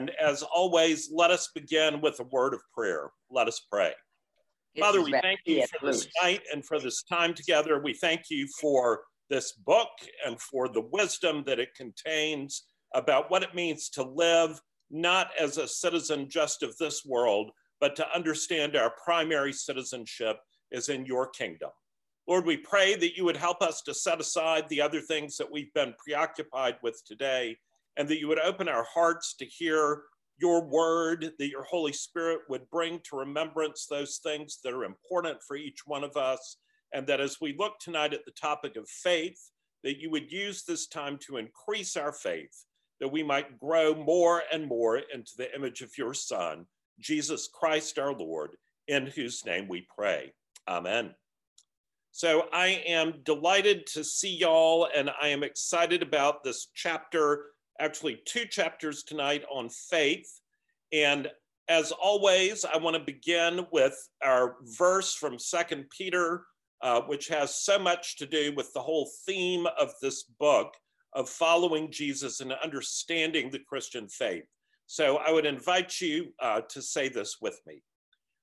And as always, let us begin with a word of prayer. Let us pray. Father, we thank you for this night and for this time together. We thank you for this book and for the wisdom that it contains about what it means to live not as a citizen just of this world, but to understand our primary citizenship is in your kingdom. Lord, we pray that you would help us to set aside the other things that we've been preoccupied with today and that you would open our hearts to hear your word, that your Holy Spirit would bring to remembrance those things that are important for each one of us. And that as we look tonight at the topic of faith, that you would use this time to increase our faith, that we might grow more and more into the image of your Son, Jesus Christ our Lord, in whose name we pray. Amen. So I am delighted to see y'all, and I am excited about this chapter actually two chapters tonight on faith. And as always, I want to begin with our verse from Second Peter, uh, which has so much to do with the whole theme of this book of following Jesus and understanding the Christian faith. So I would invite you uh, to say this with me.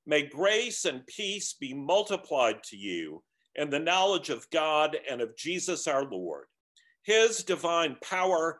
May grace and peace be multiplied to you in the knowledge of God and of Jesus our Lord. His divine power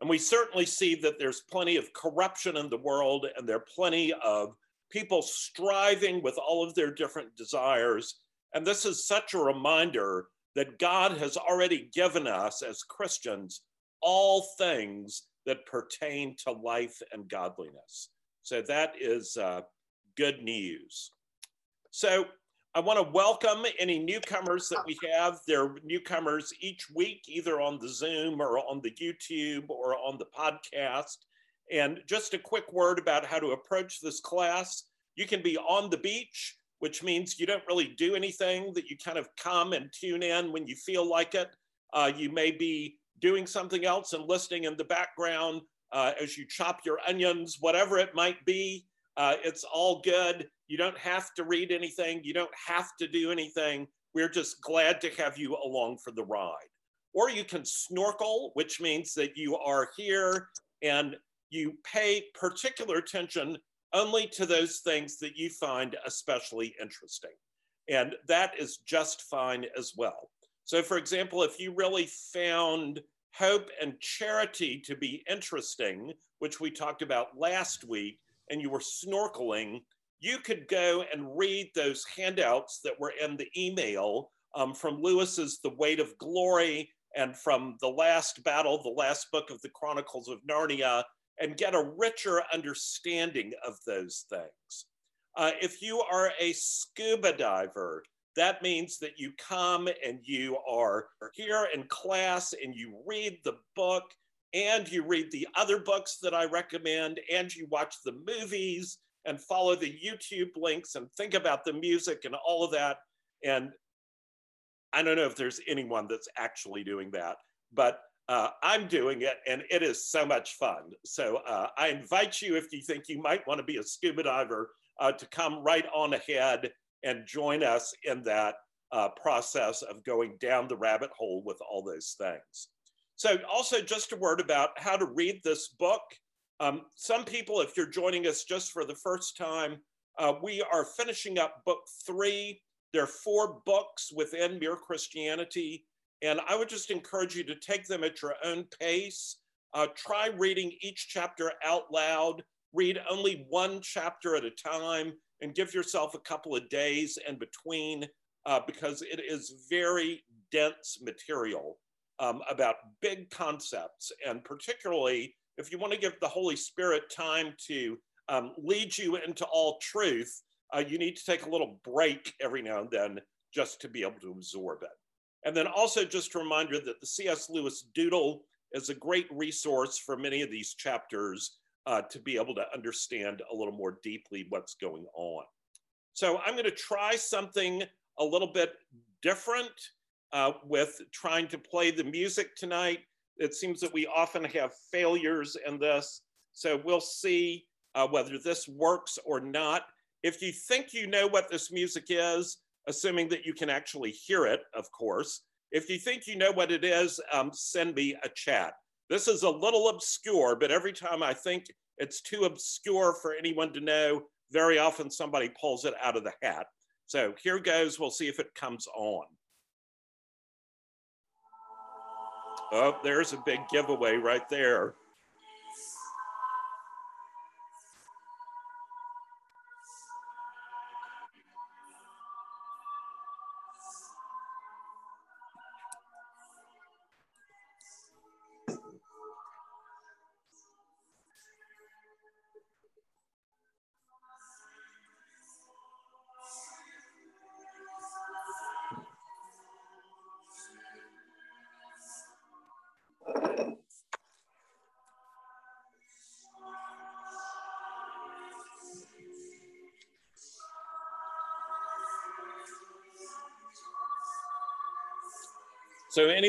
And we certainly see that there's plenty of corruption in the world, and there are plenty of people striving with all of their different desires. And this is such a reminder that God has already given us as Christians all things that pertain to life and godliness. So that is uh, good news. So I want to welcome any newcomers that we have. They're newcomers each week, either on the Zoom or on the YouTube or on the podcast. And just a quick word about how to approach this class. You can be on the beach, which means you don't really do anything, that you kind of come and tune in when you feel like it. Uh, you may be doing something else and listening in the background uh, as you chop your onions, whatever it might be. Uh, it's all good. You don't have to read anything. You don't have to do anything. We're just glad to have you along for the ride. Or you can snorkel, which means that you are here and you pay particular attention only to those things that you find especially interesting. And that is just fine as well. So, for example, if you really found hope and charity to be interesting, which we talked about last week, and you were snorkeling, you could go and read those handouts that were in the email um, from Lewis's The Weight of Glory and from the last battle, the last book of the Chronicles of Narnia, and get a richer understanding of those things. Uh, if you are a scuba diver, that means that you come and you are here in class and you read the book and you read the other books that I recommend and you watch the movies and follow the YouTube links and think about the music and all of that. And I don't know if there's anyone that's actually doing that, but uh, I'm doing it and it is so much fun. So uh, I invite you, if you think you might want to be a scuba diver, uh, to come right on ahead and join us in that uh, process of going down the rabbit hole with all those things. So, also, just a word about how to read this book. Um, some people, if you're joining us just for the first time, uh, we are finishing up book three. There are four books within Mere Christianity, and I would just encourage you to take them at your own pace. Uh, try reading each chapter out loud. Read only one chapter at a time and give yourself a couple of days in between uh, because it is very dense material um, about big concepts and particularly if you want to give the Holy Spirit time to um, lead you into all truth, uh, you need to take a little break every now and then just to be able to absorb it. And then also just a reminder that the C.S. Lewis Doodle is a great resource for many of these chapters. uh, to be able to understand a little more deeply what's going on. So I'm going to try something a little bit different uh, with trying to play the music tonight. It seems that we often have failures in this. So we'll see uh, whether this works or not. If you think you know what this music is, assuming that you can actually hear it, of course, if you think you know what it is, um, send me a chat. This is a little obscure, but every time I think it's too obscure for anyone to know, very often somebody pulls it out of the hat. So here goes, we'll see if it comes on. Oh, there's a big giveaway right there.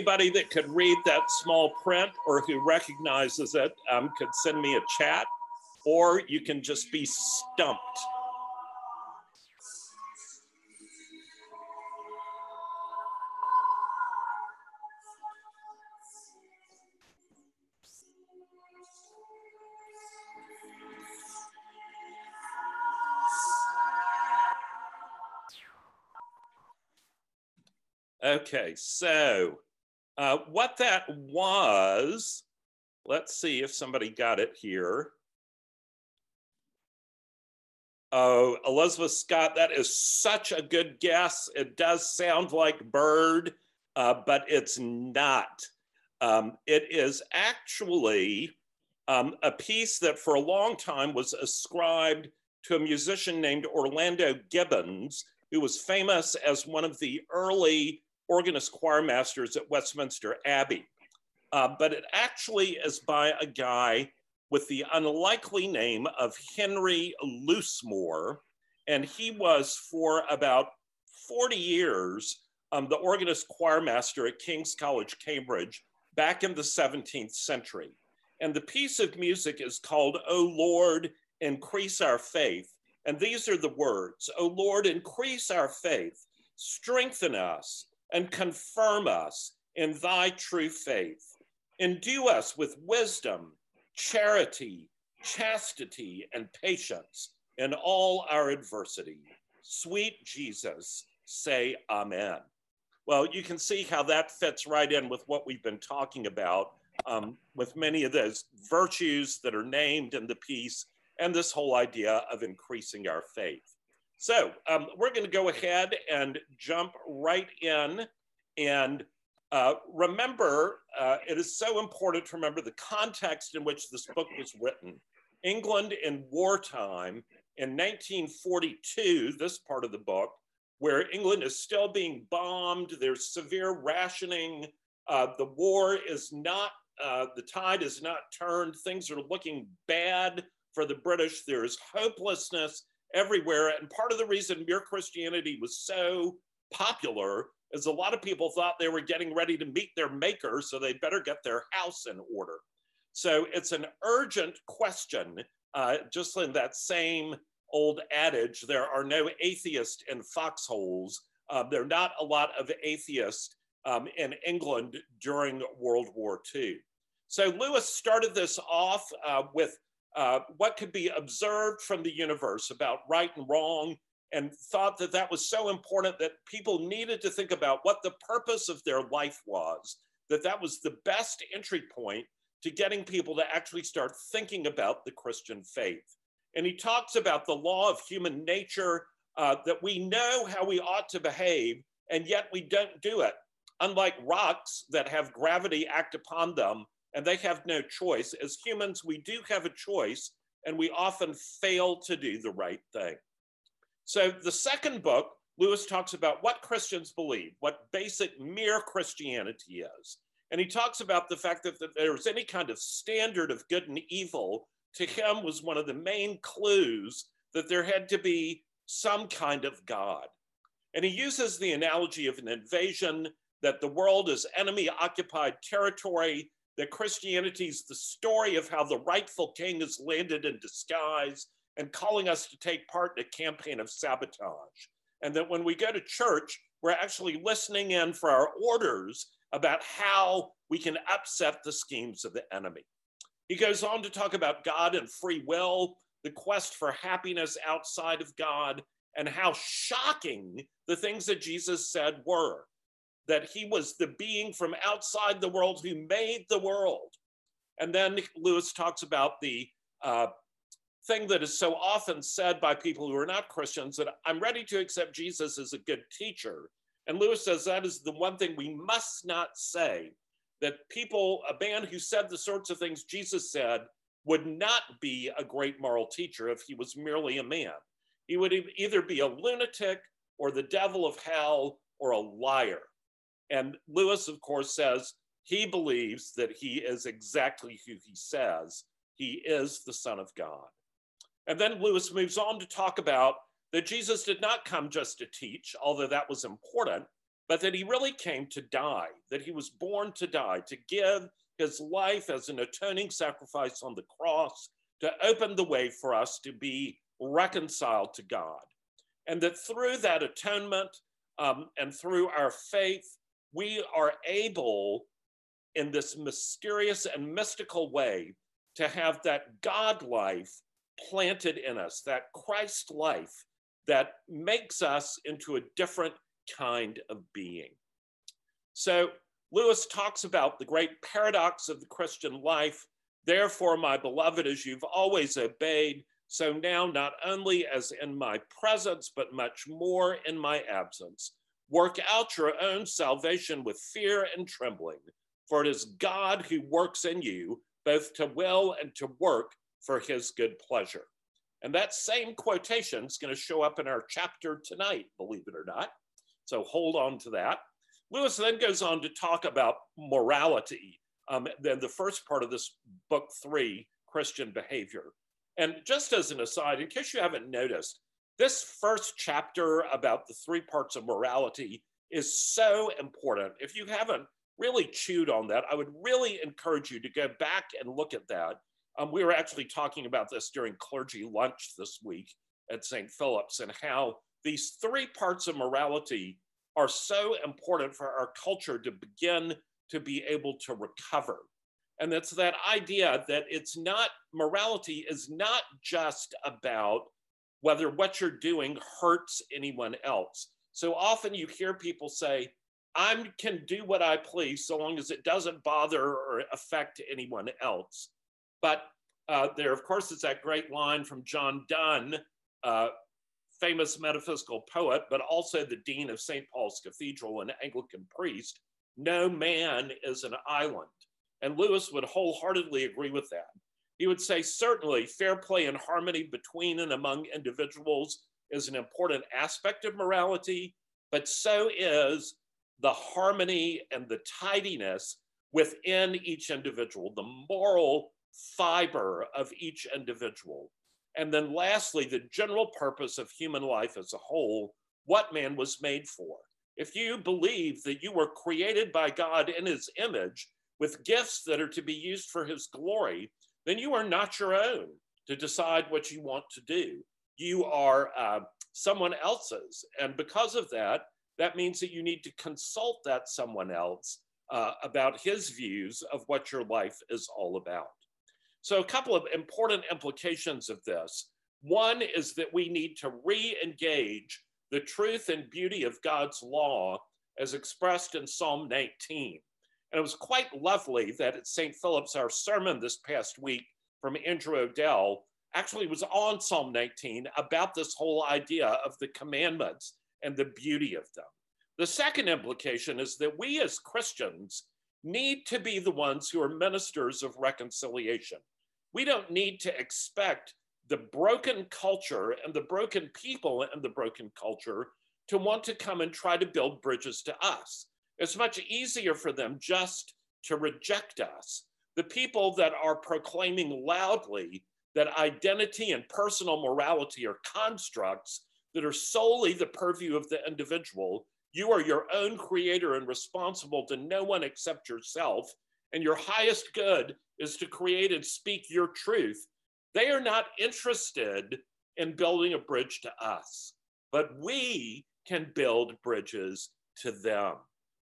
Anybody that could read that small print or who recognizes it um, could send me a chat, or you can just be stumped. Okay, so uh, what that was, let's see if somebody got it here. Oh, Elizabeth Scott, that is such a good guess. It does sound like Byrd, uh, but it's not. Um, it is actually um, a piece that for a long time was ascribed to a musician named Orlando Gibbons, who was famous as one of the early organist choir masters at Westminster Abbey. Uh, but it actually is by a guy with the unlikely name of Henry Loosemore. And he was for about 40 years um, the organist choir master at King's College, Cambridge, back in the 17th century. And the piece of music is called, O Lord, Increase Our Faith. And these are the words O Lord, increase our faith, strengthen us, and confirm us in thy true faith. Endue us with wisdom, charity, chastity, and patience in all our adversity. Sweet Jesus, say amen. Well, you can see how that fits right in with what we've been talking about um, with many of those virtues that are named in the piece and this whole idea of increasing our faith. So um, we're going to go ahead and jump right in. And uh, remember, uh, it is so important to remember the context in which this book was written. England in wartime in 1942, this part of the book, where England is still being bombed, there's severe rationing, uh, the war is not, uh, the tide is not turned, things are looking bad for the British, there's hopelessness everywhere. And part of the reason Mere Christianity was so popular is a lot of people thought they were getting ready to meet their maker, so they better get their house in order. So it's an urgent question, uh, just in that same old adage there are no atheists in foxholes. Uh, there are not a lot of atheists um, in England during World War II. So Lewis started this off uh, with uh, what could be observed from the universe about right and wrong, and thought that that was so important that people needed to think about what the purpose of their life was, that that was the best entry point to getting people to actually start thinking about the Christian faith. And he talks about the law of human nature, uh, that we know how we ought to behave, and yet we don't do it. Unlike rocks that have gravity act upon them and they have no choice. As humans, we do have a choice, and we often fail to do the right thing. So, the second book, Lewis talks about what Christians believe, what basic mere Christianity is. And he talks about the fact that, that was any kind of standard of good and evil to him was one of the main clues that there had to be some kind of God. And he uses the analogy of an invasion that the world is enemy occupied territory, that Christianity is the story of how the rightful king has landed in disguise and calling us to take part in a campaign of sabotage. And that when we go to church, we're actually listening in for our orders about how we can upset the schemes of the enemy. He goes on to talk about God and free will, the quest for happiness outside of God, and how shocking the things that Jesus said were that he was the being from outside the world who made the world. And then Lewis talks about the uh, thing that is so often said by people who are not Christians that I'm ready to accept Jesus as a good teacher. And Lewis says that is the one thing we must not say that people, a man who said the sorts of things Jesus said, would not be a great moral teacher if he was merely a man. He would either be a lunatic or the devil of hell or a liar. And Lewis, of course, says he believes that he is exactly who he says. He is the Son of God. And then Lewis moves on to talk about that Jesus did not come just to teach, although that was important, but that he really came to die, that he was born to die, to give his life as an atoning sacrifice on the cross, to open the way for us to be reconciled to God. And that through that atonement um, and through our faith, we are able in this mysterious and mystical way to have that God life planted in us, that Christ life that makes us into a different kind of being. So Lewis talks about the great paradox of the Christian life. Therefore, my beloved, as you've always obeyed, so now not only as in my presence, but much more in my absence. Work out your own salvation with fear and trembling, for it is God who works in you both to will and to work for his good pleasure. And that same quotation is going to show up in our chapter tonight, believe it or not. So hold on to that. Lewis then goes on to talk about morality. Um, then the first part of this book three, Christian behavior. And just as an aside, in case you haven't noticed, this first chapter about the three parts of morality is so important. If you haven't really chewed on that, I would really encourage you to go back and look at that. Um, we were actually talking about this during clergy lunch this week at St. Philip's and how these three parts of morality are so important for our culture to begin to be able to recover. And that's that idea that it's not, morality is not just about whether what you're doing hurts anyone else. So often you hear people say, I can do what I please so long as it doesn't bother or affect anyone else. But uh, there, of course, is that great line from John Donne, uh, famous metaphysical poet, but also the dean of St. Paul's Cathedral and Anglican priest no man is an island. And Lewis would wholeheartedly agree with that. He would say, certainly, fair play and harmony between and among individuals is an important aspect of morality, but so is the harmony and the tidiness within each individual, the moral fiber of each individual. And then, lastly, the general purpose of human life as a whole, what man was made for. If you believe that you were created by God in his image with gifts that are to be used for his glory, then you are not your own to decide what you want to do. You are uh, someone else's. And because of that, that means that you need to consult that someone else uh, about his views of what your life is all about. So, a couple of important implications of this. One is that we need to re engage the truth and beauty of God's law as expressed in Psalm 19. And it was quite lovely that at St. Philip's, our sermon this past week from Andrew Odell actually was on Psalm 19 about this whole idea of the commandments and the beauty of them. The second implication is that we as Christians need to be the ones who are ministers of reconciliation. We don't need to expect the broken culture and the broken people and the broken culture to want to come and try to build bridges to us. It's much easier for them just to reject us. The people that are proclaiming loudly that identity and personal morality are constructs that are solely the purview of the individual. You are your own creator and responsible to no one except yourself, and your highest good is to create and speak your truth. They are not interested in building a bridge to us, but we can build bridges to them.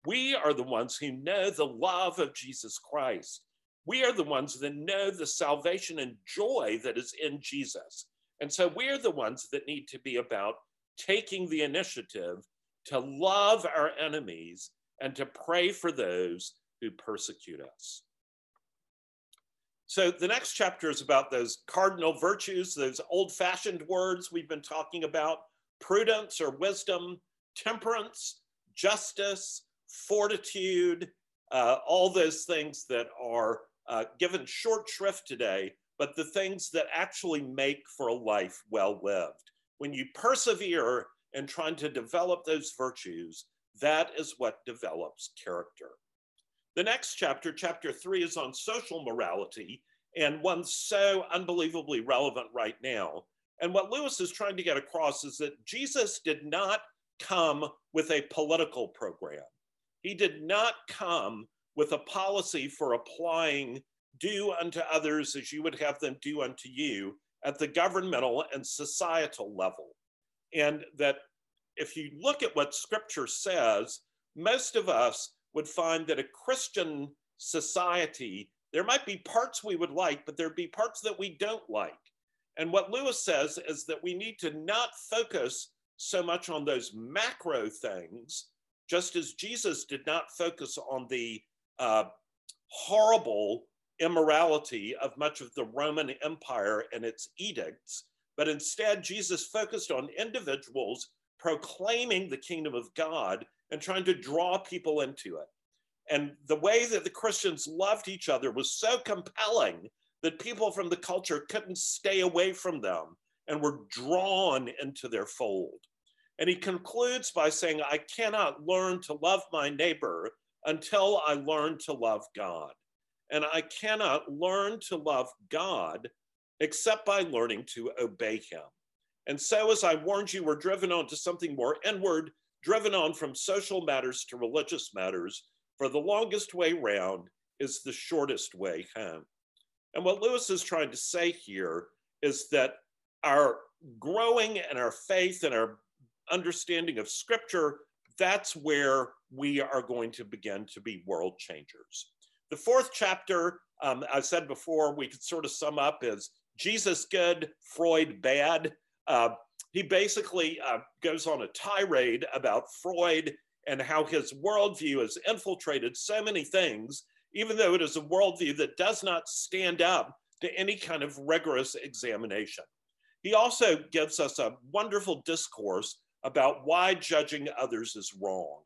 We are the ones who know the love of Jesus Christ. We are the ones that know the salvation and joy that is in Jesus. And so we're the ones that need to be about taking the initiative to love our enemies and to pray for those who persecute us. So the next chapter is about those cardinal virtues, those old fashioned words we've been talking about prudence or wisdom, temperance, justice, fortitude, uh, all those things that are uh, given short shrift today, but the things that actually make for a life well lived. When you persevere in trying to develop those virtues, that is what develops character. The next chapter, chapter three, is on social morality, and one so unbelievably relevant right now. And what Lewis is trying to get across is that Jesus did not come with a political program. He did not come with a policy for applying do unto others as you would have them do unto you at the governmental and societal level. And that if you look at what scripture says, most of us would find that a Christian society, there might be parts we would like, but there'd be parts that we don't like. And what Lewis says is that we need to not focus so much on those macro things, just as Jesus did not focus on the uh, horrible immorality of much of the Roman Empire and its edicts, but instead Jesus focused on individuals proclaiming the kingdom of God and trying to draw people into it. And the way that the Christians loved each other was so compelling that people from the culture couldn't stay away from them and were drawn into their fold. And he concludes by saying, I cannot learn to love my neighbor until I learn to love God. And I cannot learn to love God except by learning to obey him. And so, as I warned you, we're driven on to something more inward, driven on from social matters to religious matters, for the longest way round is the shortest way home. And what Lewis is trying to say here is that our growing and our faith and our understanding of scripture, that's where we are going to begin to be world changers. The fourth chapter, um, I said before, we could sort of sum up as Jesus good, Freud bad. Uh, he basically uh, goes on a tirade about Freud and how his worldview has infiltrated so many things, even though it is a worldview that does not stand up to any kind of rigorous examination. He also gives us a wonderful discourse about why judging others is wrong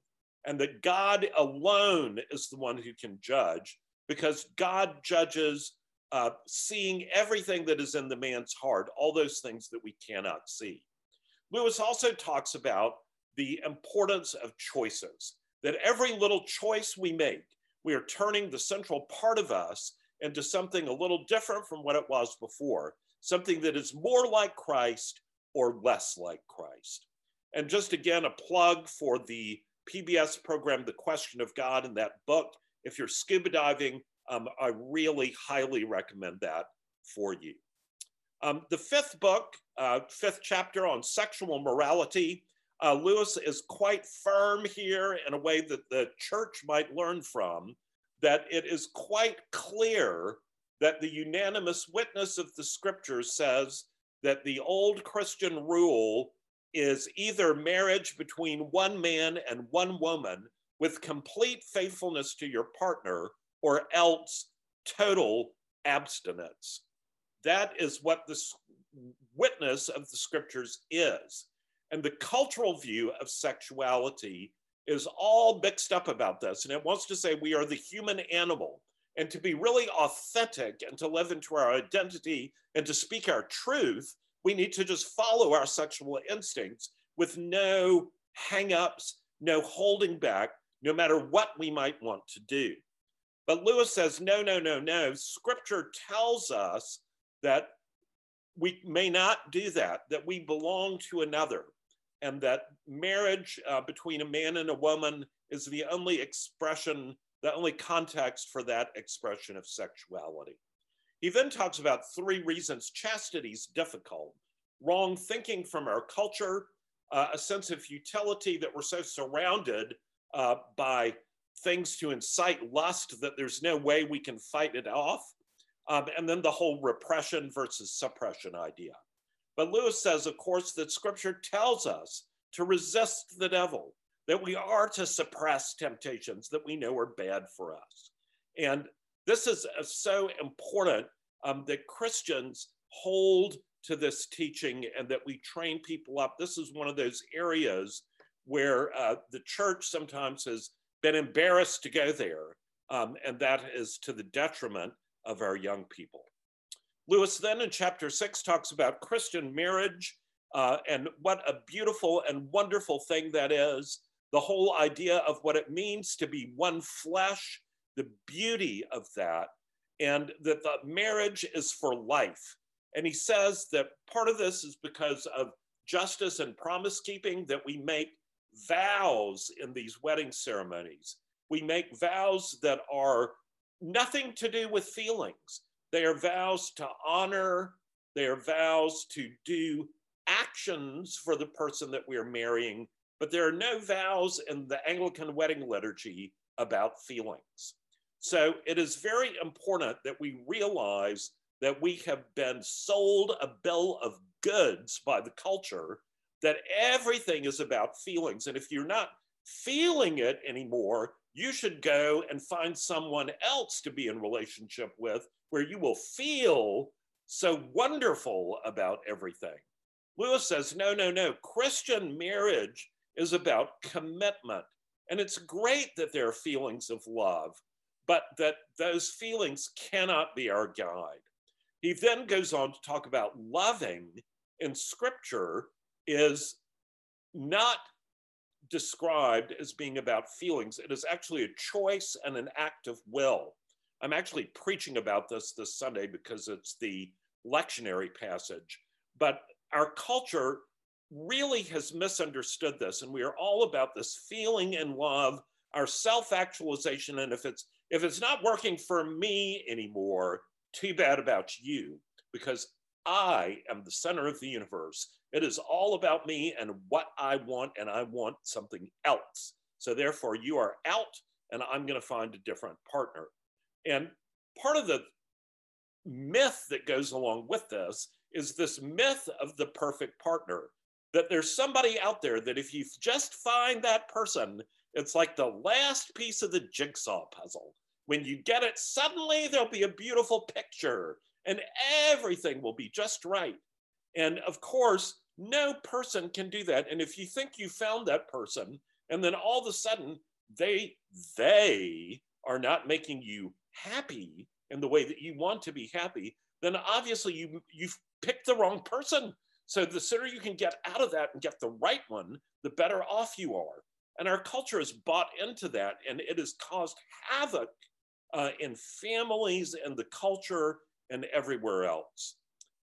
and that God alone is the one who can judge because God judges uh, seeing everything that is in the man's heart, all those things that we cannot see. Lewis also talks about the importance of choices, that every little choice we make, we are turning the central part of us into something a little different from what it was before, something that is more like Christ or less like Christ. And just again, a plug for the PBS program, The Question of God, in that book. If you're scuba diving, um, I really highly recommend that for you. Um, the fifth book, uh, fifth chapter on sexual morality, uh, Lewis is quite firm here in a way that the church might learn from, that it is quite clear that the unanimous witness of the scriptures says that the old Christian rule is either marriage between one man and one woman with complete faithfulness to your partner or else total abstinence. That is what the witness of the scriptures is. And the cultural view of sexuality is all mixed up about this. And it wants to say we are the human animal. And to be really authentic and to live into our identity and to speak our truth, we need to just follow our sexual instincts with no hangups, no holding back, no matter what we might want to do. But Lewis says, no, no, no, no. Scripture tells us that we may not do that, that we belong to another, and that marriage uh, between a man and a woman is the only expression, the only context for that expression of sexuality. He then talks about three reasons chastity is difficult wrong thinking from our culture, uh, a sense of futility that we're so surrounded uh, by things to incite lust that there's no way we can fight it off, um, and then the whole repression versus suppression idea. But Lewis says, of course, that scripture tells us to resist the devil, that we are to suppress temptations that we know are bad for us. And this is uh, so important um, that Christians hold to this teaching and that we train people up. This is one of those areas where uh, the church sometimes has been embarrassed to go there, um, and that is to the detriment of our young people. Lewis then in chapter six talks about Christian marriage uh, and what a beautiful and wonderful thing that is. The whole idea of what it means to be one flesh, the beauty of that, and that the marriage is for life. And he says that part of this is because of justice and promise keeping that we make vows in these wedding ceremonies. We make vows that are nothing to do with feelings. They are vows to honor, they are vows to do actions for the person that we are marrying, but there are no vows in the Anglican wedding liturgy about feelings. So it is very important that we realize that we have been sold a bill of goods by the culture that everything is about feelings. And if you're not feeling it anymore, you should go and find someone else to be in relationship with where you will feel so wonderful about everything. Lewis says, no, no, no. Christian marriage is about commitment. And it's great that there are feelings of love, but that those feelings cannot be our guide. He then goes on to talk about loving in scripture is not described as being about feelings. It is actually a choice and an act of will. I'm actually preaching about this this Sunday because it's the lectionary passage. But our culture really has misunderstood this, and we are all about this feeling and love, our self-actualization, and if it's if it's not working for me anymore, too bad about you, because I am the center of the universe. It is all about me and what I want, and I want something else. So therefore, you are out, and I'm going to find a different partner. And part of the myth that goes along with this is this myth of the perfect partner that there's somebody out there that if you just find that person, it's like the last piece of the jigsaw puzzle. When you get it, suddenly there'll be a beautiful picture and everything will be just right. And of course, no person can do that. And if you think you found that person, and then all of a sudden they they are not making you happy in the way that you want to be happy, then obviously you you've picked the wrong person. So the sooner you can get out of that and get the right one, the better off you are. And our culture has bought into that, and it has caused havoc uh, in families and the culture and everywhere else.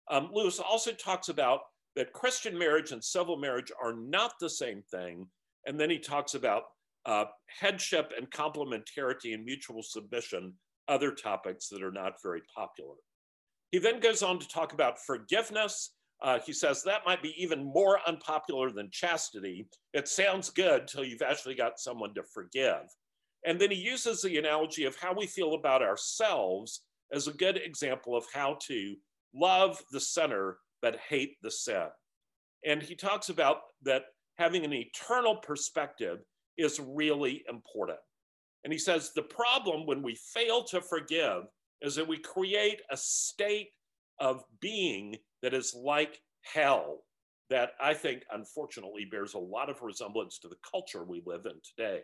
Um, Lewis also talks about that Christian marriage and civil marriage are not the same thing. And then he talks about uh, headship and complementarity and mutual submission, other topics that are not very popular. He then goes on to talk about forgiveness. Uh, he says that might be even more unpopular than chastity. It sounds good till you've actually got someone to forgive. And then he uses the analogy of how we feel about ourselves as a good example of how to love the sinner but hate the sin. And he talks about that having an eternal perspective is really important. And he says the problem when we fail to forgive is that we create a state of being that is like hell, that I think unfortunately bears a lot of resemblance to the culture we live in today.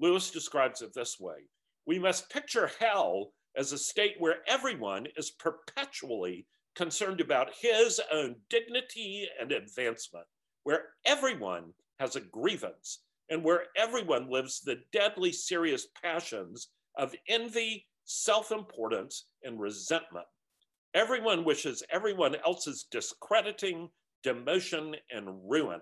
Lewis describes it this way We must picture hell as a state where everyone is perpetually concerned about his own dignity and advancement, where everyone has a grievance, and where everyone lives the deadly serious passions of envy, self importance, and resentment. Everyone wishes everyone else's discrediting, demotion, and ruin.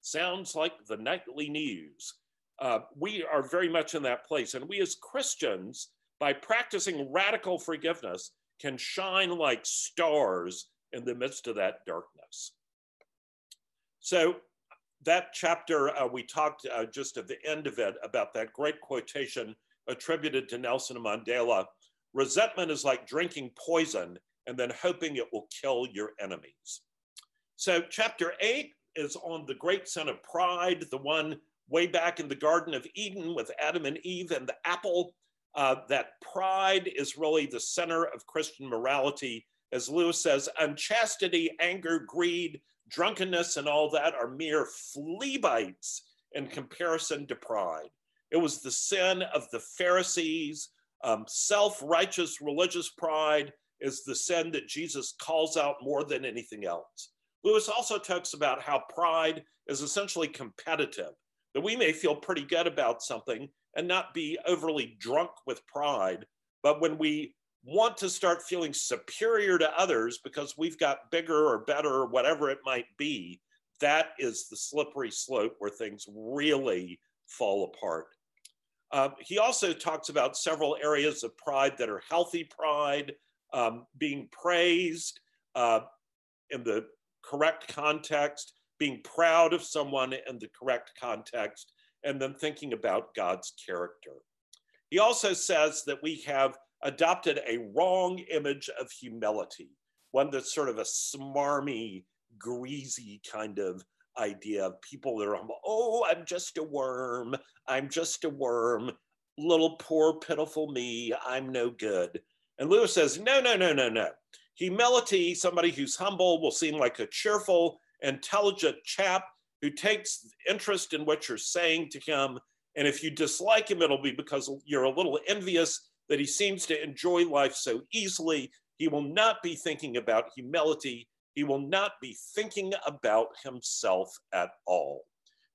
Sounds like the nightly news. Uh, we are very much in that place. And we as Christians, by practicing radical forgiveness, can shine like stars in the midst of that darkness. So, that chapter, uh, we talked uh, just at the end of it about that great quotation attributed to Nelson Mandela resentment is like drinking poison and then hoping it will kill your enemies. So, chapter eight is on the great sin of pride, the one way back in the Garden of Eden with Adam and Eve and the apple. Uh, that pride is really the center of Christian morality. As Lewis says, unchastity, anger, greed, drunkenness, and all that are mere flea bites in comparison to pride. It was the sin of the Pharisees. Um, Self righteous religious pride is the sin that Jesus calls out more than anything else. Lewis also talks about how pride is essentially competitive, that we may feel pretty good about something and not be overly drunk with pride. But when we want to start feeling superior to others because we've got bigger or better or whatever it might be, that is the slippery slope where things really fall apart. Uh, he also talks about several areas of pride that are healthy pride, um, being praised uh, in the correct context, being proud of someone in the correct context, and then thinking about God's character. He also says that we have adopted a wrong image of humility, one that's sort of a smarmy, greasy kind of idea of people that are, oh, I'm just a worm, I'm just a worm, little poor, pitiful me, I'm no good. And Lewis says, no, no, no, no, no. Humility, somebody who's humble, will seem like a cheerful, intelligent chap who takes interest in what you're saying to him. And if you dislike him, it'll be because you're a little envious that he seems to enjoy life so easily. He will not be thinking about humility. He will not be thinking about himself at all.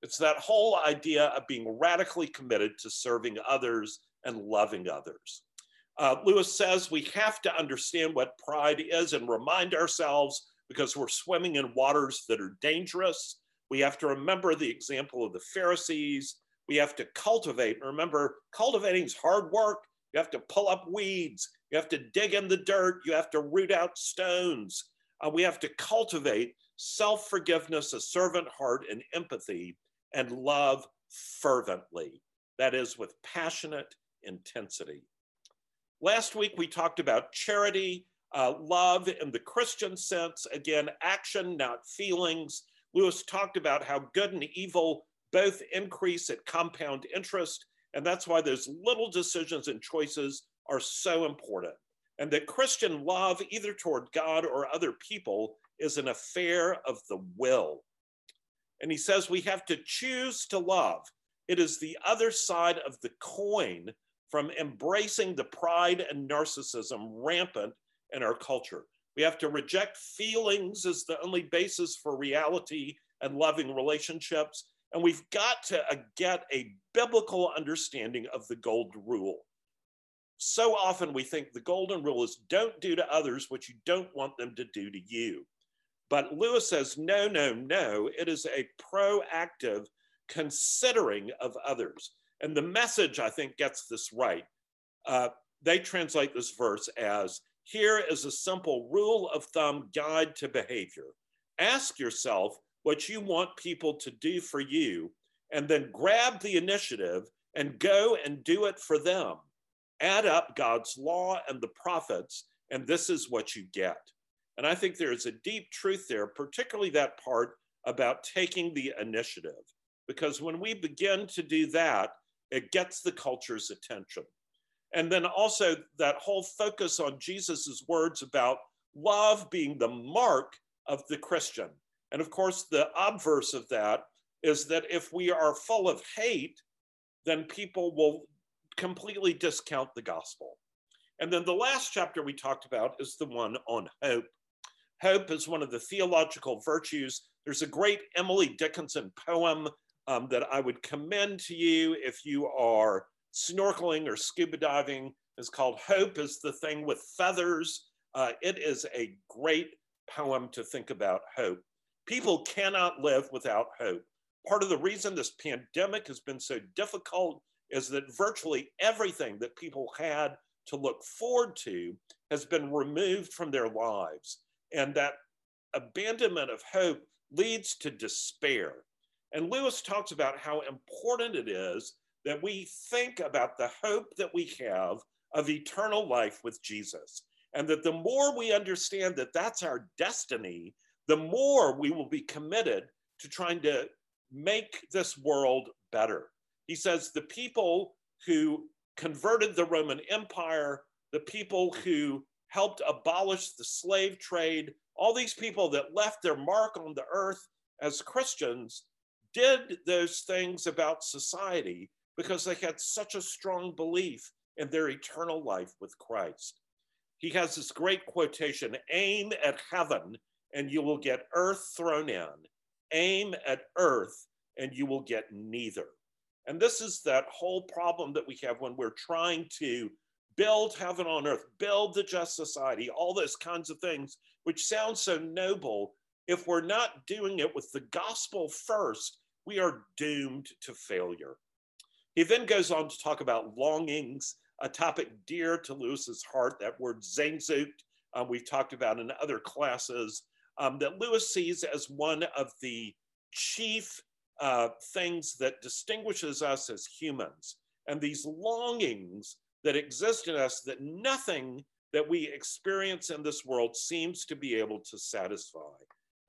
It's that whole idea of being radically committed to serving others and loving others. Uh, Lewis says we have to understand what pride is and remind ourselves because we're swimming in waters that are dangerous. We have to remember the example of the Pharisees. We have to cultivate. Remember, cultivating is hard work. You have to pull up weeds. You have to dig in the dirt. You have to root out stones. Uh, we have to cultivate self forgiveness, a servant heart, and empathy, and love fervently. That is, with passionate intensity. Last week, we talked about charity, uh, love in the Christian sense. Again, action, not feelings. Lewis talked about how good and evil both increase at compound interest and that's why those little decisions and choices are so important. And that Christian love, either toward God or other people, is an affair of the will. And he says we have to choose to love. It is the other side of the coin from embracing the pride and narcissism rampant in our culture. We have to reject feelings as the only basis for reality and loving relationships. And we've got to uh, get a biblical understanding of the golden rule. So often we think the golden rule is don't do to others what you don't want them to do to you. But Lewis says, no, no, no. It is a proactive considering of others. And the message, I think, gets this right. Uh, they translate this verse as here is a simple rule of thumb guide to behavior. Ask yourself what you want people to do for you, and then grab the initiative and go and do it for them. Add up God's law and the prophets, and this is what you get. And I think there's a deep truth there, particularly that part about taking the initiative, because when we begin to do that, it gets the culture's attention. And then also that whole focus on Jesus's words about love being the mark of the Christian. And of course, the obverse of that is that if we are full of hate, then people will completely discount the gospel. And then the last chapter we talked about is the one on hope. Hope is one of the theological virtues. There's a great Emily Dickinson poem um, that I would commend to you if you are snorkeling or scuba diving. is called Hope is the Thing with Feathers. Uh, it is a great poem to think about hope. People cannot live without hope. Part of the reason this pandemic has been so difficult is that virtually everything that people had to look forward to has been removed from their lives. And that abandonment of hope leads to despair. And Lewis talks about how important it is that we think about the hope that we have of eternal life with Jesus. And that the more we understand that that's our destiny, the more we will be committed to trying to make this world better. He says the people who converted the Roman Empire, the people who helped abolish the slave trade, all these people that left their mark on the earth as Christians did those things about society because they had such a strong belief in their eternal life with Christ. He has this great quotation aim at heaven and you will get earth thrown in, aim at earth and you will get neither. And this is that whole problem that we have when we're trying to build heaven on earth, build the just society, all those kinds of things, which sounds so noble. If we're not doing it with the gospel first, we are doomed to failure. He then goes on to talk about longings, a topic dear to Lewis's heart, that word Sehnsucht, um, we've talked about in other classes, um, that Lewis sees as one of the chief uh, things that distinguishes us as humans. And these longings that exist in us that nothing that we experience in this world seems to be able to satisfy.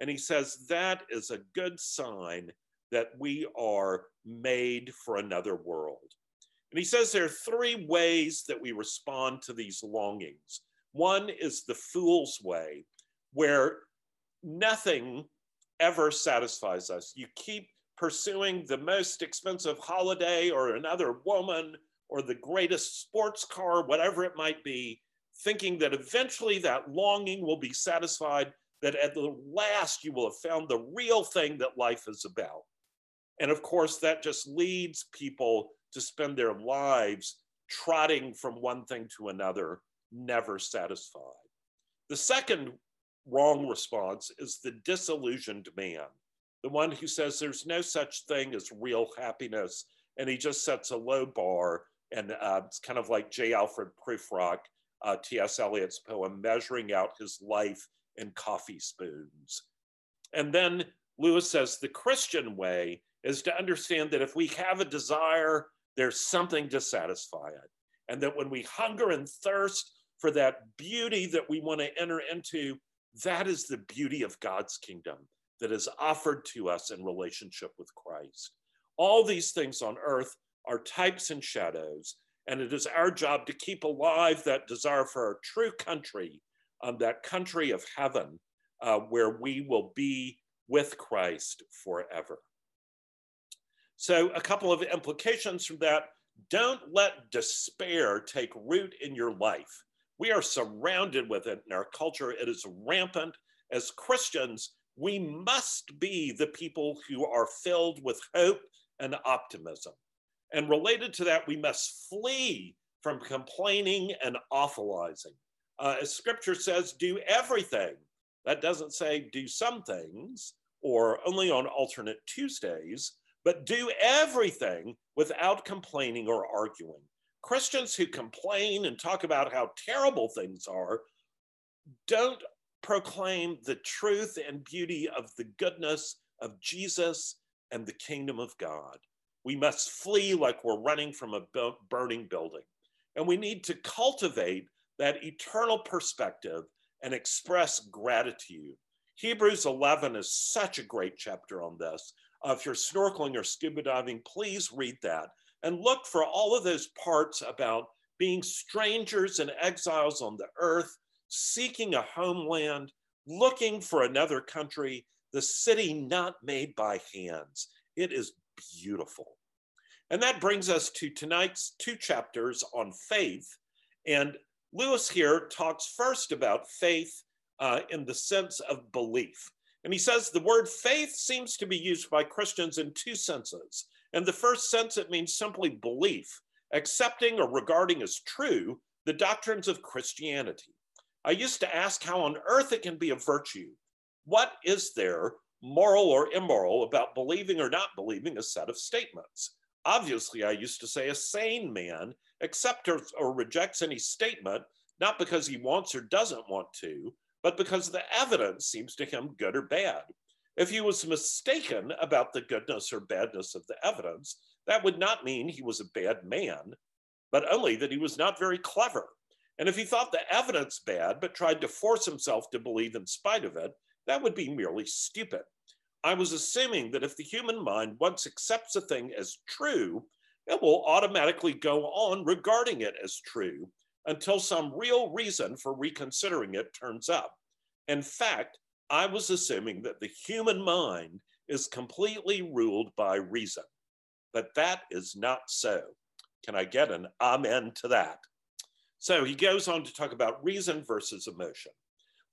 And he says that is a good sign that we are made for another world. And he says there are three ways that we respond to these longings. One is the fool's way, where nothing ever satisfies us. You keep pursuing the most expensive holiday or another woman or the greatest sports car, whatever it might be, thinking that eventually that longing will be satisfied, that at the last you will have found the real thing that life is about. And of course, that just leads people to spend their lives trotting from one thing to another, never satisfied. The second wrong response is the disillusioned man, the one who says there's no such thing as real happiness, and he just sets a low bar. And uh, it's kind of like J. Alfred Prufrock, uh, T.S. Eliot's poem, measuring out his life in coffee spoons. And then Lewis says the Christian way is to understand that if we have a desire, there's something to satisfy it. And that when we hunger and thirst for that beauty that we want to enter into, that is the beauty of God's kingdom that is offered to us in relationship with Christ. All these things on earth are types and shadows, and it is our job to keep alive that desire for our true country, um, that country of heaven, uh, where we will be with Christ forever. So, a couple of implications from that don't let despair take root in your life. We are surrounded with it in our culture, it is rampant. As Christians, we must be the people who are filled with hope and optimism. And related to that, we must flee from complaining and awfulizing. Uh, as scripture says, do everything. That doesn't say do some things or only on alternate Tuesdays but do everything without complaining or arguing. Christians who complain and talk about how terrible things are don't proclaim the truth and beauty of the goodness of Jesus and the kingdom of God. We must flee like we're running from a burning building. And we need to cultivate that eternal perspective and express gratitude. Hebrews 11 is such a great chapter on this uh, if you're snorkeling or scuba diving, please read that and look for all of those parts about being strangers and exiles on the earth, seeking a homeland, looking for another country, the city not made by hands. It is beautiful. And that brings us to tonight's two chapters on faith. And Lewis here talks first about faith uh, in the sense of belief. And he says the word faith seems to be used by Christians in two senses. In the first sense, it means simply belief, accepting or regarding as true the doctrines of Christianity. I used to ask how on earth it can be a virtue. What is there, moral or immoral, about believing or not believing a set of statements? Obviously, I used to say a sane man accepts or, or rejects any statement, not because he wants or doesn't want to, but because the evidence seems to him good or bad. If he was mistaken about the goodness or badness of the evidence, that would not mean he was a bad man, but only that he was not very clever. And if he thought the evidence bad, but tried to force himself to believe in spite of it, that would be merely stupid. I was assuming that if the human mind once accepts a thing as true, it will automatically go on regarding it as true until some real reason for reconsidering it turns up. In fact, I was assuming that the human mind is completely ruled by reason, but that is not so. Can I get an amen to that? So he goes on to talk about reason versus emotion.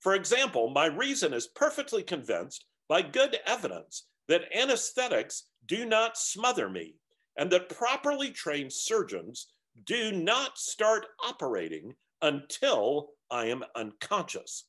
For example, my reason is perfectly convinced by good evidence that anesthetics do not smother me and that properly trained surgeons do not start operating until I am unconscious.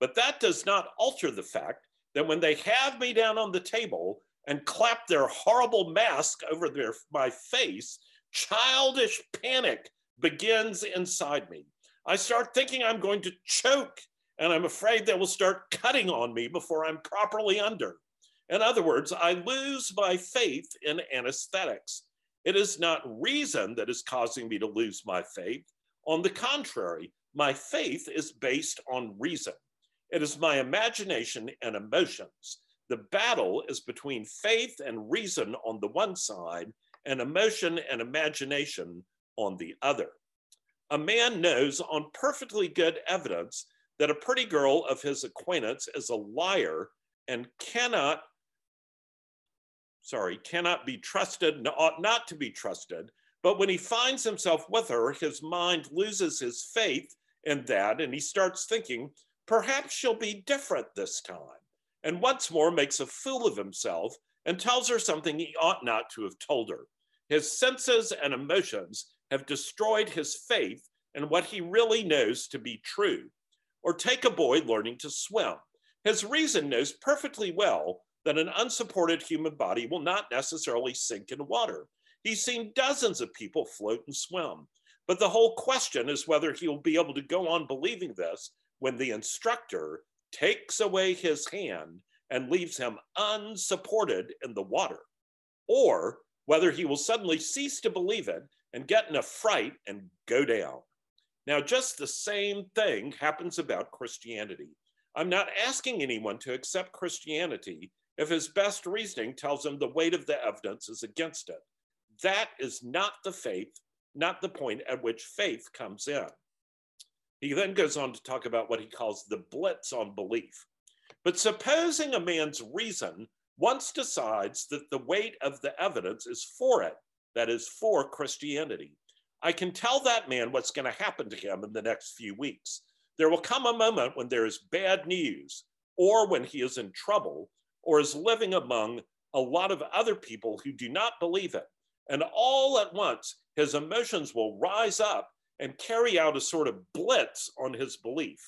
But that does not alter the fact that when they have me down on the table and clap their horrible mask over their, my face, childish panic begins inside me. I start thinking I'm going to choke and I'm afraid they will start cutting on me before I'm properly under. In other words, I lose my faith in anesthetics. It is not reason that is causing me to lose my faith. On the contrary, my faith is based on reason. It is my imagination and emotions. The battle is between faith and reason on the one side and emotion and imagination on the other. A man knows on perfectly good evidence that a pretty girl of his acquaintance is a liar and cannot sorry, cannot be trusted, and ought not to be trusted. But when he finds himself with her, his mind loses his faith in that and he starts thinking, perhaps she'll be different this time. And once more makes a fool of himself and tells her something he ought not to have told her. His senses and emotions have destroyed his faith in what he really knows to be true. Or take a boy learning to swim. His reason knows perfectly well that an unsupported human body will not necessarily sink in water. He's seen dozens of people float and swim. But the whole question is whether he will be able to go on believing this when the instructor takes away his hand and leaves him unsupported in the water, or whether he will suddenly cease to believe it and get in a fright and go down. Now, just the same thing happens about Christianity. I'm not asking anyone to accept Christianity if his best reasoning tells him the weight of the evidence is against it. That is not the faith, not the point at which faith comes in. He then goes on to talk about what he calls the blitz on belief. But supposing a man's reason once decides that the weight of the evidence is for it, that is, for Christianity, I can tell that man what's going to happen to him in the next few weeks. There will come a moment when there is bad news, or when he is in trouble, or is living among a lot of other people who do not believe it. And all at once, his emotions will rise up and carry out a sort of blitz on his belief.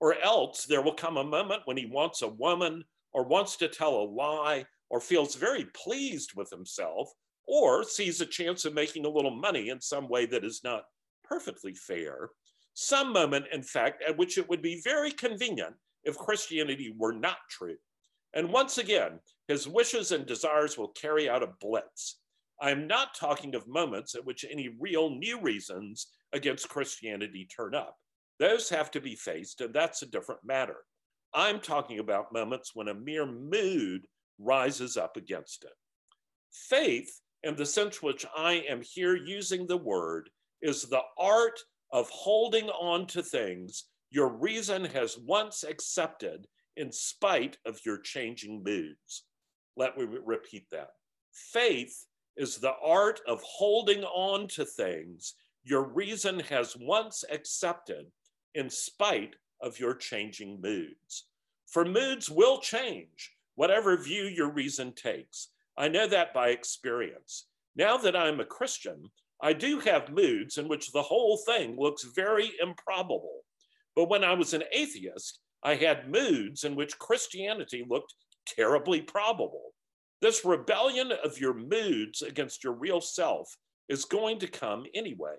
Or else there will come a moment when he wants a woman or wants to tell a lie or feels very pleased with himself or sees a chance of making a little money in some way that is not perfectly fair. Some moment, in fact, at which it would be very convenient if Christianity were not true. And once again, his wishes and desires will carry out a blitz. I am not talking of moments at which any real new reasons against Christianity turn up. Those have to be faced, and that's a different matter. I'm talking about moments when a mere mood rises up against it. Faith, in the sense which I am here using the word, is the art of holding on to things your reason has once accepted in spite of your changing moods. Let me repeat that. Faith is the art of holding on to things your reason has once accepted in spite of your changing moods. For moods will change, whatever view your reason takes. I know that by experience. Now that I'm a Christian, I do have moods in which the whole thing looks very improbable. But when I was an atheist, I had moods in which Christianity looked terribly probable. This rebellion of your moods against your real self is going to come anyway.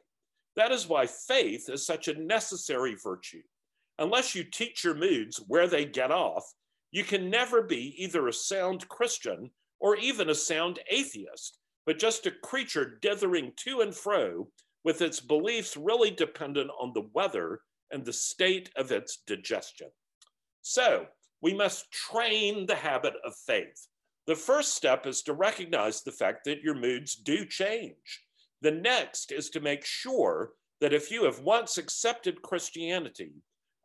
That is why faith is such a necessary virtue. Unless you teach your moods where they get off, you can never be either a sound Christian or even a sound atheist, but just a creature dithering to and fro with its beliefs really dependent on the weather and the state of its digestion. So we must train the habit of faith. The first step is to recognize the fact that your moods do change. The next is to make sure that if you have once accepted Christianity,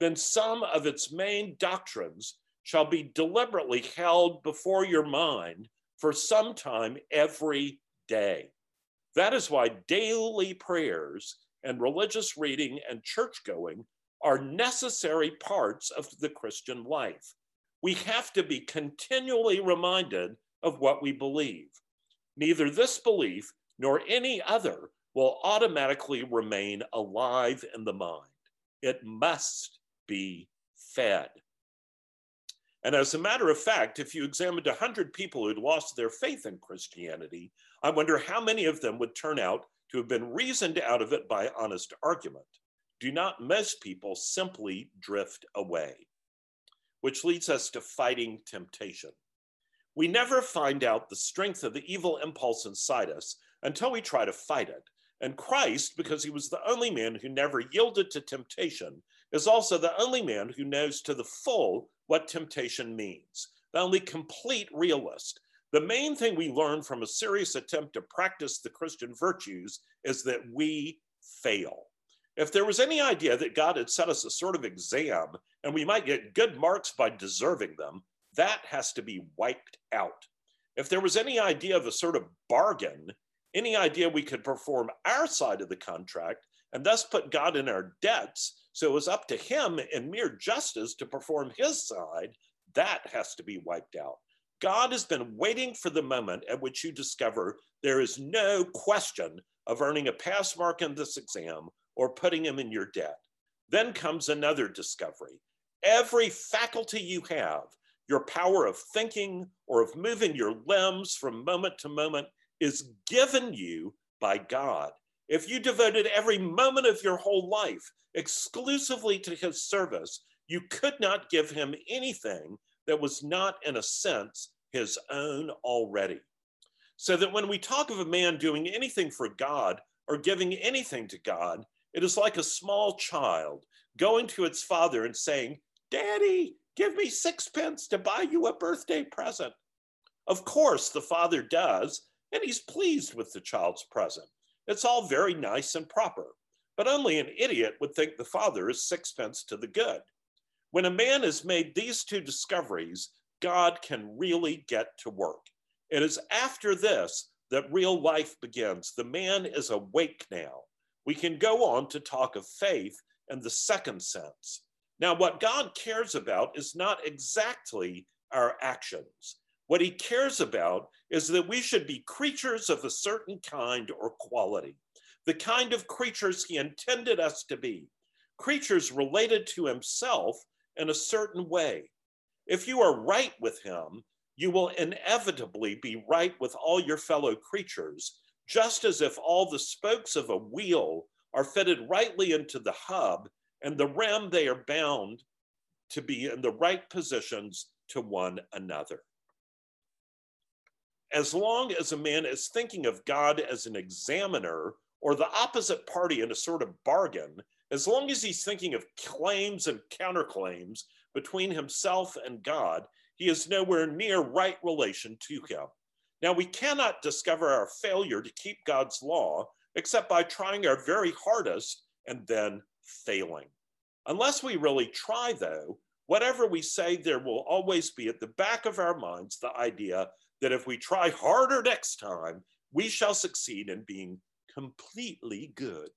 then some of its main doctrines shall be deliberately held before your mind for some time every day. That is why daily prayers and religious reading and church going are necessary parts of the Christian life. We have to be continually reminded of what we believe. Neither this belief nor any other will automatically remain alive in the mind. It must be fed. And as a matter of fact, if you examined 100 people who'd lost their faith in Christianity, I wonder how many of them would turn out to have been reasoned out of it by honest argument. Do not most people simply drift away? Which leads us to fighting temptation. We never find out the strength of the evil impulse inside us until we try to fight it. And Christ, because he was the only man who never yielded to temptation, is also the only man who knows to the full what temptation means, the only complete realist. The main thing we learn from a serious attempt to practice the Christian virtues is that we fail. If there was any idea that God had set us a sort of exam and we might get good marks by deserving them, that has to be wiped out. If there was any idea of a sort of bargain any idea we could perform our side of the contract and thus put God in our debts. So it was up to him in mere justice to perform his side. That has to be wiped out. God has been waiting for the moment at which you discover there is no question of earning a pass mark in this exam or putting him in your debt. Then comes another discovery. Every faculty you have, your power of thinking or of moving your limbs from moment to moment, is given you by God. If you devoted every moment of your whole life exclusively to his service, you could not give him anything that was not, in a sense, his own already. So that when we talk of a man doing anything for God or giving anything to God, it is like a small child going to its father and saying, Daddy, give me sixpence to buy you a birthday present. Of course, the father does, and he's pleased with the child's present. It's all very nice and proper, but only an idiot would think the father is sixpence to the good. When a man has made these two discoveries, God can really get to work. It is after this that real life begins. The man is awake now. We can go on to talk of faith in the second sense. Now, what God cares about is not exactly our actions. What he cares about is that we should be creatures of a certain kind or quality, the kind of creatures he intended us to be, creatures related to himself in a certain way. If you are right with him, you will inevitably be right with all your fellow creatures, just as if all the spokes of a wheel are fitted rightly into the hub and the rim they are bound to be in the right positions to one another as long as a man is thinking of God as an examiner or the opposite party in a sort of bargain, as long as he's thinking of claims and counterclaims between himself and God, he is nowhere near right relation to him. Now, we cannot discover our failure to keep God's law except by trying our very hardest and then failing. Unless we really try, though, whatever we say, there will always be at the back of our minds the idea that if we try harder next time, we shall succeed in being completely good.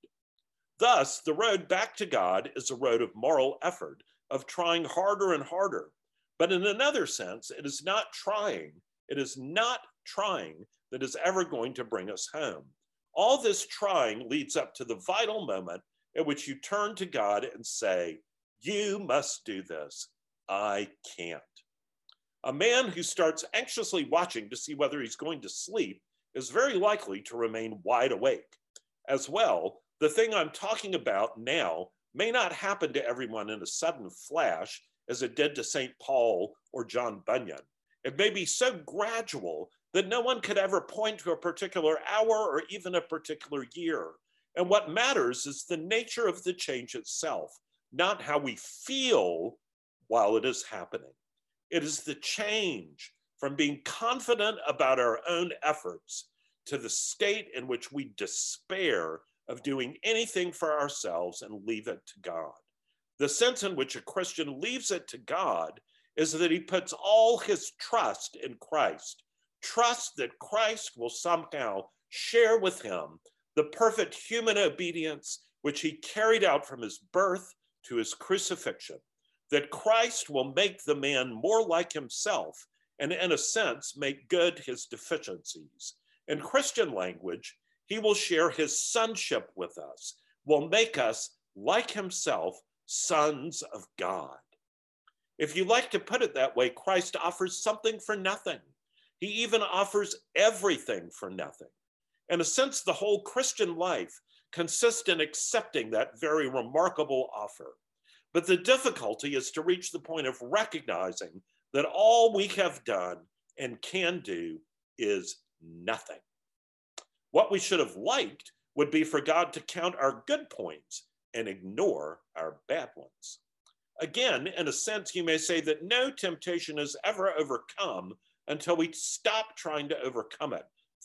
Thus, the road back to God is a road of moral effort, of trying harder and harder. But in another sense, it is not trying, it is not trying that is ever going to bring us home. All this trying leads up to the vital moment at which you turn to God and say, You must do this. I can't. A man who starts anxiously watching to see whether he's going to sleep is very likely to remain wide awake. As well, the thing I'm talking about now may not happen to everyone in a sudden flash as it did to St. Paul or John Bunyan. It may be so gradual that no one could ever point to a particular hour or even a particular year. And what matters is the nature of the change itself, not how we feel while it is happening. It is the change from being confident about our own efforts to the state in which we despair of doing anything for ourselves and leave it to God. The sense in which a Christian leaves it to God is that he puts all his trust in Christ, trust that Christ will somehow share with him the perfect human obedience which he carried out from his birth to his crucifixion, that Christ will make the man more like himself and, in a sense, make good his deficiencies. In Christian language, he will share his sonship with us, will make us, like himself, sons of God. If you like to put it that way, Christ offers something for nothing. He even offers everything for nothing. In a sense, the whole Christian life consists in accepting that very remarkable offer. But the difficulty is to reach the point of recognizing that all we have done and can do is nothing. What we should have liked would be for God to count our good points and ignore our bad ones. Again, in a sense, you may say that no temptation is ever overcome until we stop trying to overcome it,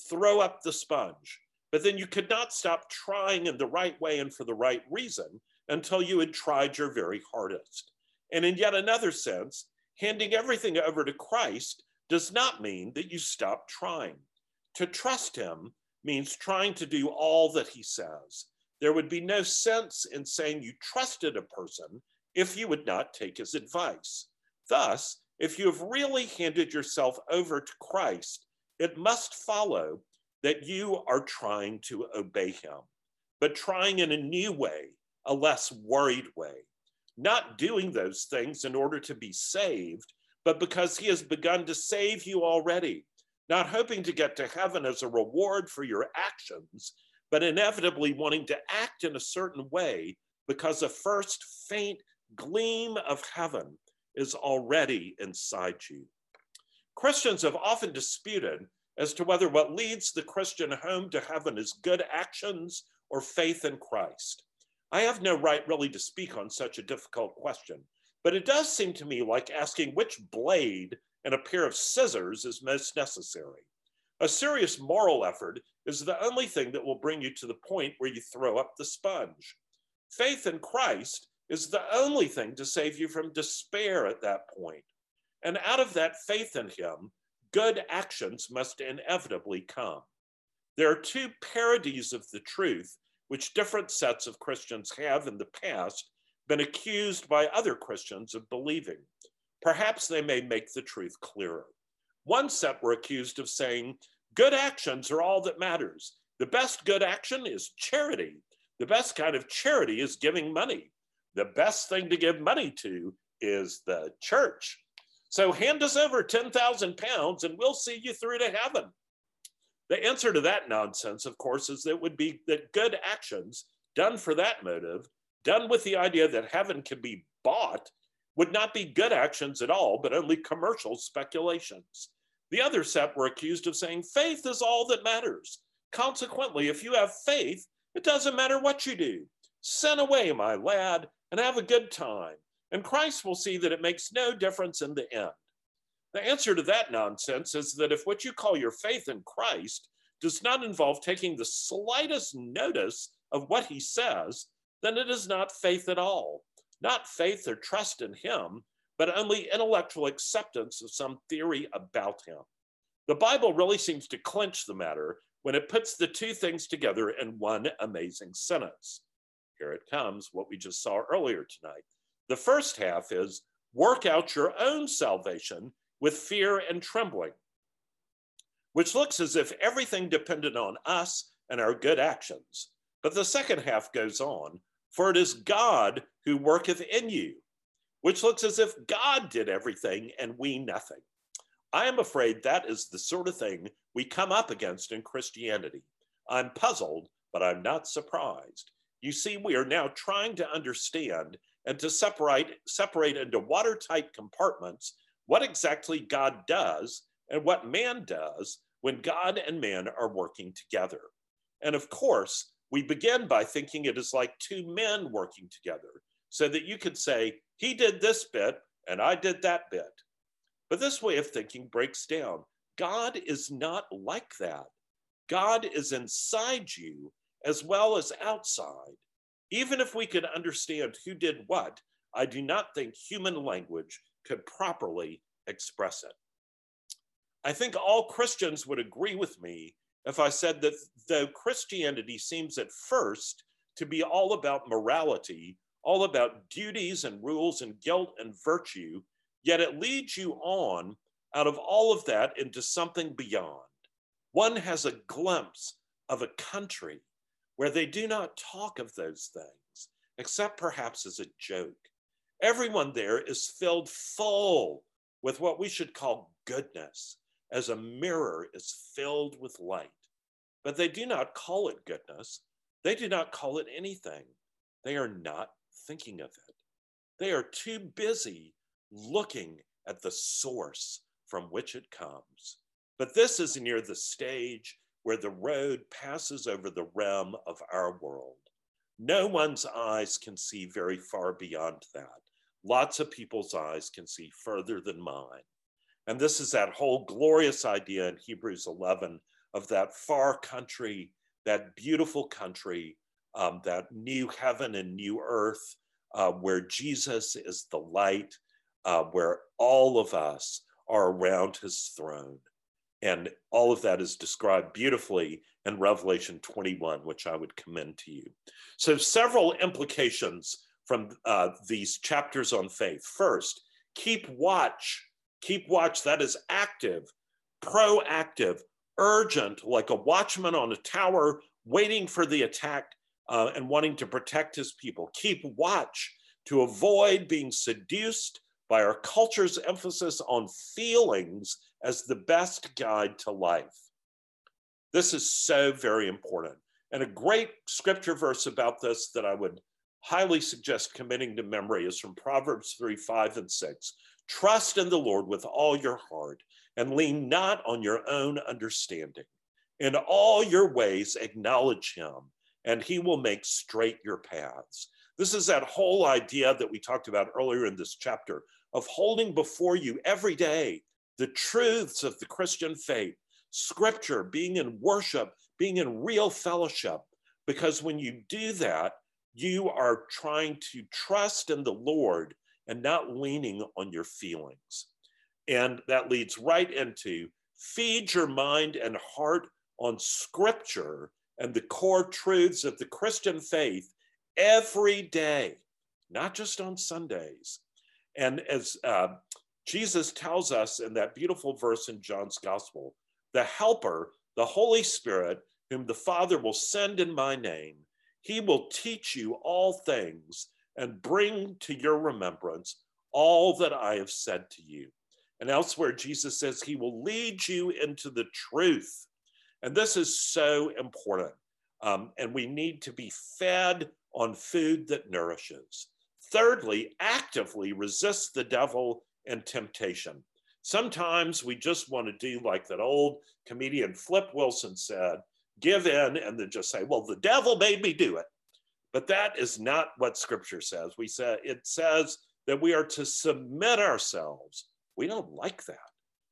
throw up the sponge. But then you could not stop trying in the right way and for the right reason until you had tried your very hardest. And in yet another sense, handing everything over to Christ does not mean that you stop trying. To trust Him means trying to do all that he says. There would be no sense in saying you trusted a person if you would not take his advice. Thus, if you have really handed yourself over to Christ, it must follow that you are trying to obey him, but trying in a new way, a less worried way. Not doing those things in order to be saved, but because he has begun to save you already not hoping to get to heaven as a reward for your actions, but inevitably wanting to act in a certain way because a first faint gleam of heaven is already inside you. Christians have often disputed as to whether what leads the Christian home to heaven is good actions or faith in Christ. I have no right really to speak on such a difficult question, but it does seem to me like asking which blade and a pair of scissors is most necessary. A serious moral effort is the only thing that will bring you to the point where you throw up the sponge. Faith in Christ is the only thing to save you from despair at that point. And out of that faith in Him, good actions must inevitably come. There are two parodies of the truth which different sets of Christians have in the past been accused by other Christians of believing perhaps they may make the truth clearer. One set were accused of saying, good actions are all that matters. The best good action is charity. The best kind of charity is giving money. The best thing to give money to is the church. So hand us over 10,000 pounds and we'll see you through to heaven. The answer to that nonsense, of course, is that would be that good actions done for that motive, done with the idea that heaven can be bought, would not be good actions at all, but only commercial speculations. The other set were accused of saying faith is all that matters. Consequently, if you have faith, it doesn't matter what you do. Send away, my lad, and have a good time. And Christ will see that it makes no difference in the end. The answer to that nonsense is that if what you call your faith in Christ does not involve taking the slightest notice of what he says, then it is not faith at all not faith or trust in him, but only intellectual acceptance of some theory about him. The Bible really seems to clinch the matter when it puts the two things together in one amazing sentence. Here it comes, what we just saw earlier tonight. The first half is work out your own salvation with fear and trembling, which looks as if everything depended on us and our good actions. But the second half goes on For it is God who worketh in you, which looks as if God did everything and we nothing. I am afraid that is the sort of thing we come up against in Christianity. I'm puzzled, but I'm not surprised. You see, we are now trying to understand and to separate, separate into watertight compartments what exactly God does and what man does when God and man are working together. And of course, we begin by thinking it is like two men working together, so that you could say, he did this bit and I did that bit. But this way of thinking breaks down. God is not like that. God is inside you as well as outside. Even if we could understand who did what, I do not think human language could properly express it. I think all Christians would agree with me if I said that though Christianity seems at first to be all about morality, all about duties and rules and guilt and virtue, yet it leads you on out of all of that into something beyond. One has a glimpse of a country where they do not talk of those things, except perhaps as a joke. Everyone there is filled full with what we should call goodness, as a mirror is filled with light. But they do not call it goodness. They do not call it anything. They are not thinking of it. They are too busy looking at the source from which it comes. But this is near the stage where the road passes over the realm of our world. No one's eyes can see very far beyond that. Lots of people's eyes can see further than mine. And this is that whole glorious idea in Hebrews 11 of that far country, that beautiful country, um, that new heaven and new earth, uh, where Jesus is the light, uh, where all of us are around his throne. And all of that is described beautifully in Revelation 21, which I would commend to you. So, several implications from uh, these chapters on faith. First, keep watch. Keep watch, that is active, proactive, urgent, like a watchman on a tower waiting for the attack uh, and wanting to protect his people. Keep watch to avoid being seduced by our culture's emphasis on feelings as the best guide to life. This is so very important. And a great scripture verse about this that I would highly suggest committing to memory is from Proverbs 3 5 and 6. Trust in the Lord with all your heart and lean not on your own understanding. In all your ways, acknowledge him, and he will make straight your paths. This is that whole idea that we talked about earlier in this chapter of holding before you every day the truths of the Christian faith, scripture, being in worship, being in real fellowship. Because when you do that, you are trying to trust in the Lord and not leaning on your feelings. And that leads right into feed your mind and heart on scripture and the core truths of the Christian faith every day, not just on Sundays. And as uh, Jesus tells us in that beautiful verse in John's gospel, the helper, the Holy Spirit, whom the Father will send in my name, he will teach you all things and bring to your remembrance all that I have said to you. And elsewhere, Jesus says he will lead you into the truth. And this is so important. Um, and we need to be fed on food that nourishes. Thirdly, actively resist the devil and temptation. Sometimes we just want to do like that old comedian Flip Wilson said give in and then just say, well, the devil made me do it. But that is not what scripture says. We say it says that we are to submit ourselves. We don't like that,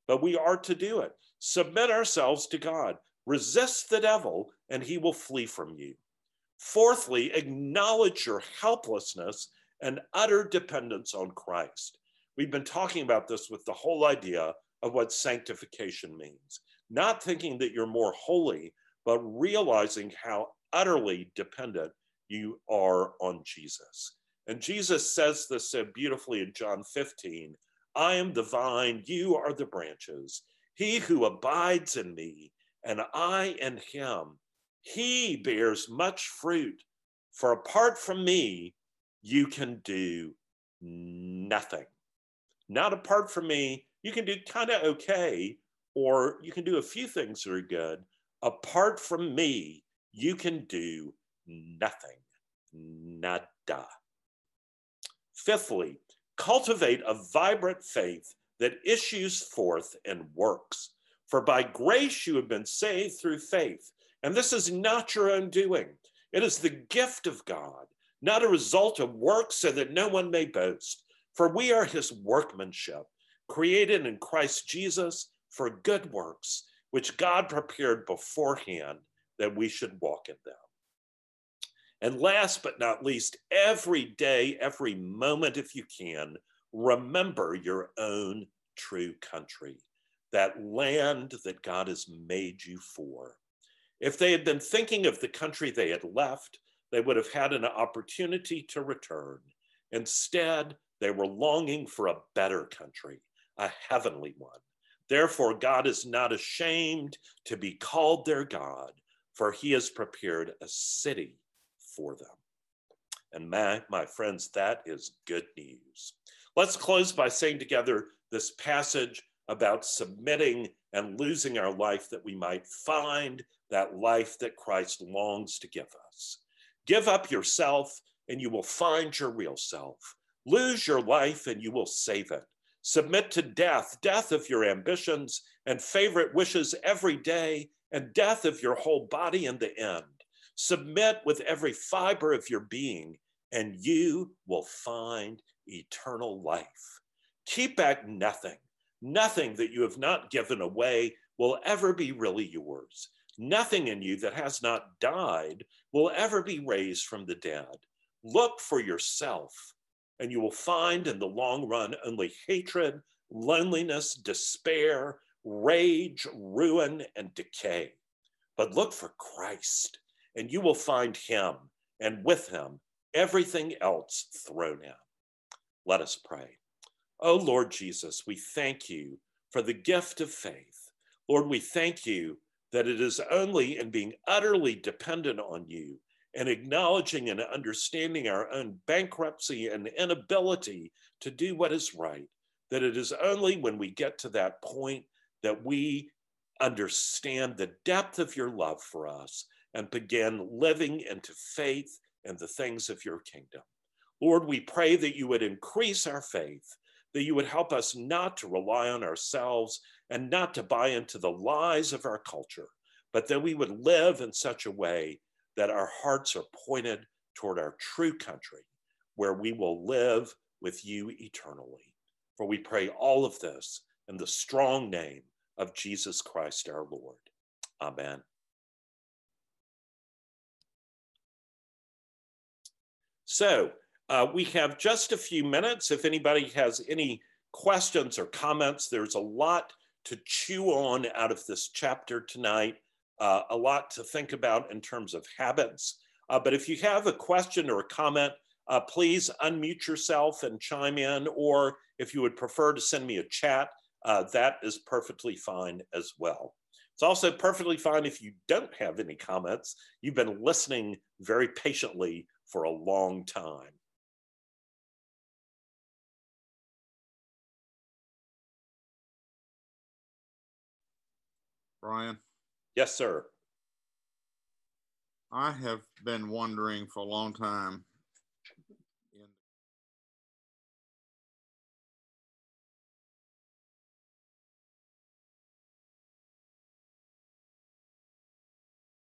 but we are to do it. Submit ourselves to God. Resist the devil and he will flee from you. Fourthly, acknowledge your helplessness and utter dependence on Christ. We've been talking about this with the whole idea of what sanctification means. Not thinking that you're more holy, but realizing how utterly dependent you are on Jesus. And Jesus says this so beautifully in John 15 I am the vine, you are the branches. He who abides in me, and I in him, he bears much fruit. For apart from me, you can do nothing. Not apart from me, you can do kind of okay, or you can do a few things that are good. Apart from me, you can do nothing. Nada. Fifthly, cultivate a vibrant faith that issues forth in works. For by grace you have been saved through faith. And this is not your own doing, it is the gift of God, not a result of works, so that no one may boast. For we are his workmanship, created in Christ Jesus for good works, which God prepared beforehand that we should walk in them. And last but not least, every day, every moment, if you can, remember your own true country, that land that God has made you for. If they had been thinking of the country they had left, they would have had an opportunity to return. Instead, they were longing for a better country, a heavenly one. Therefore, God is not ashamed to be called their God, for he has prepared a city for them. And my, my friends, that is good news. Let's close by saying together this passage about submitting and losing our life that we might find that life that Christ longs to give us. Give up yourself and you will find your real self. Lose your life and you will save it. Submit to death, death of your ambitions and favorite wishes every day, and death of your whole body in the end. Submit with every fiber of your being, and you will find eternal life. Keep back nothing. Nothing that you have not given away will ever be really yours. Nothing in you that has not died will ever be raised from the dead. Look for yourself, and you will find in the long run only hatred, loneliness, despair, rage, ruin, and decay. But look for Christ, and you will find him, and with him, everything else thrown in. Let us pray. Oh, Lord Jesus, we thank you for the gift of faith. Lord, we thank you that it is only in being utterly dependent on you and acknowledging and understanding our own bankruptcy and inability to do what is right, that it is only when we get to that point that we understand the depth of your love for us and begin living into faith and the things of your kingdom. Lord, we pray that you would increase our faith, that you would help us not to rely on ourselves and not to buy into the lies of our culture, but that we would live in such a way that our hearts are pointed toward our true country, where we will live with you eternally. For we pray all of this in the strong name of Jesus Christ our Lord. Amen. So uh, we have just a few minutes. If anybody has any questions or comments, there's a lot to chew on out of this chapter tonight, uh, a lot to think about in terms of habits. Uh, but if you have a question or a comment, uh, please unmute yourself and chime in, or if you would prefer to send me a chat, uh, that is perfectly fine as well. It's also perfectly fine if you don't have any comments. You've been listening very patiently for a long time. Brian? Yes, sir. I have been wondering for a long time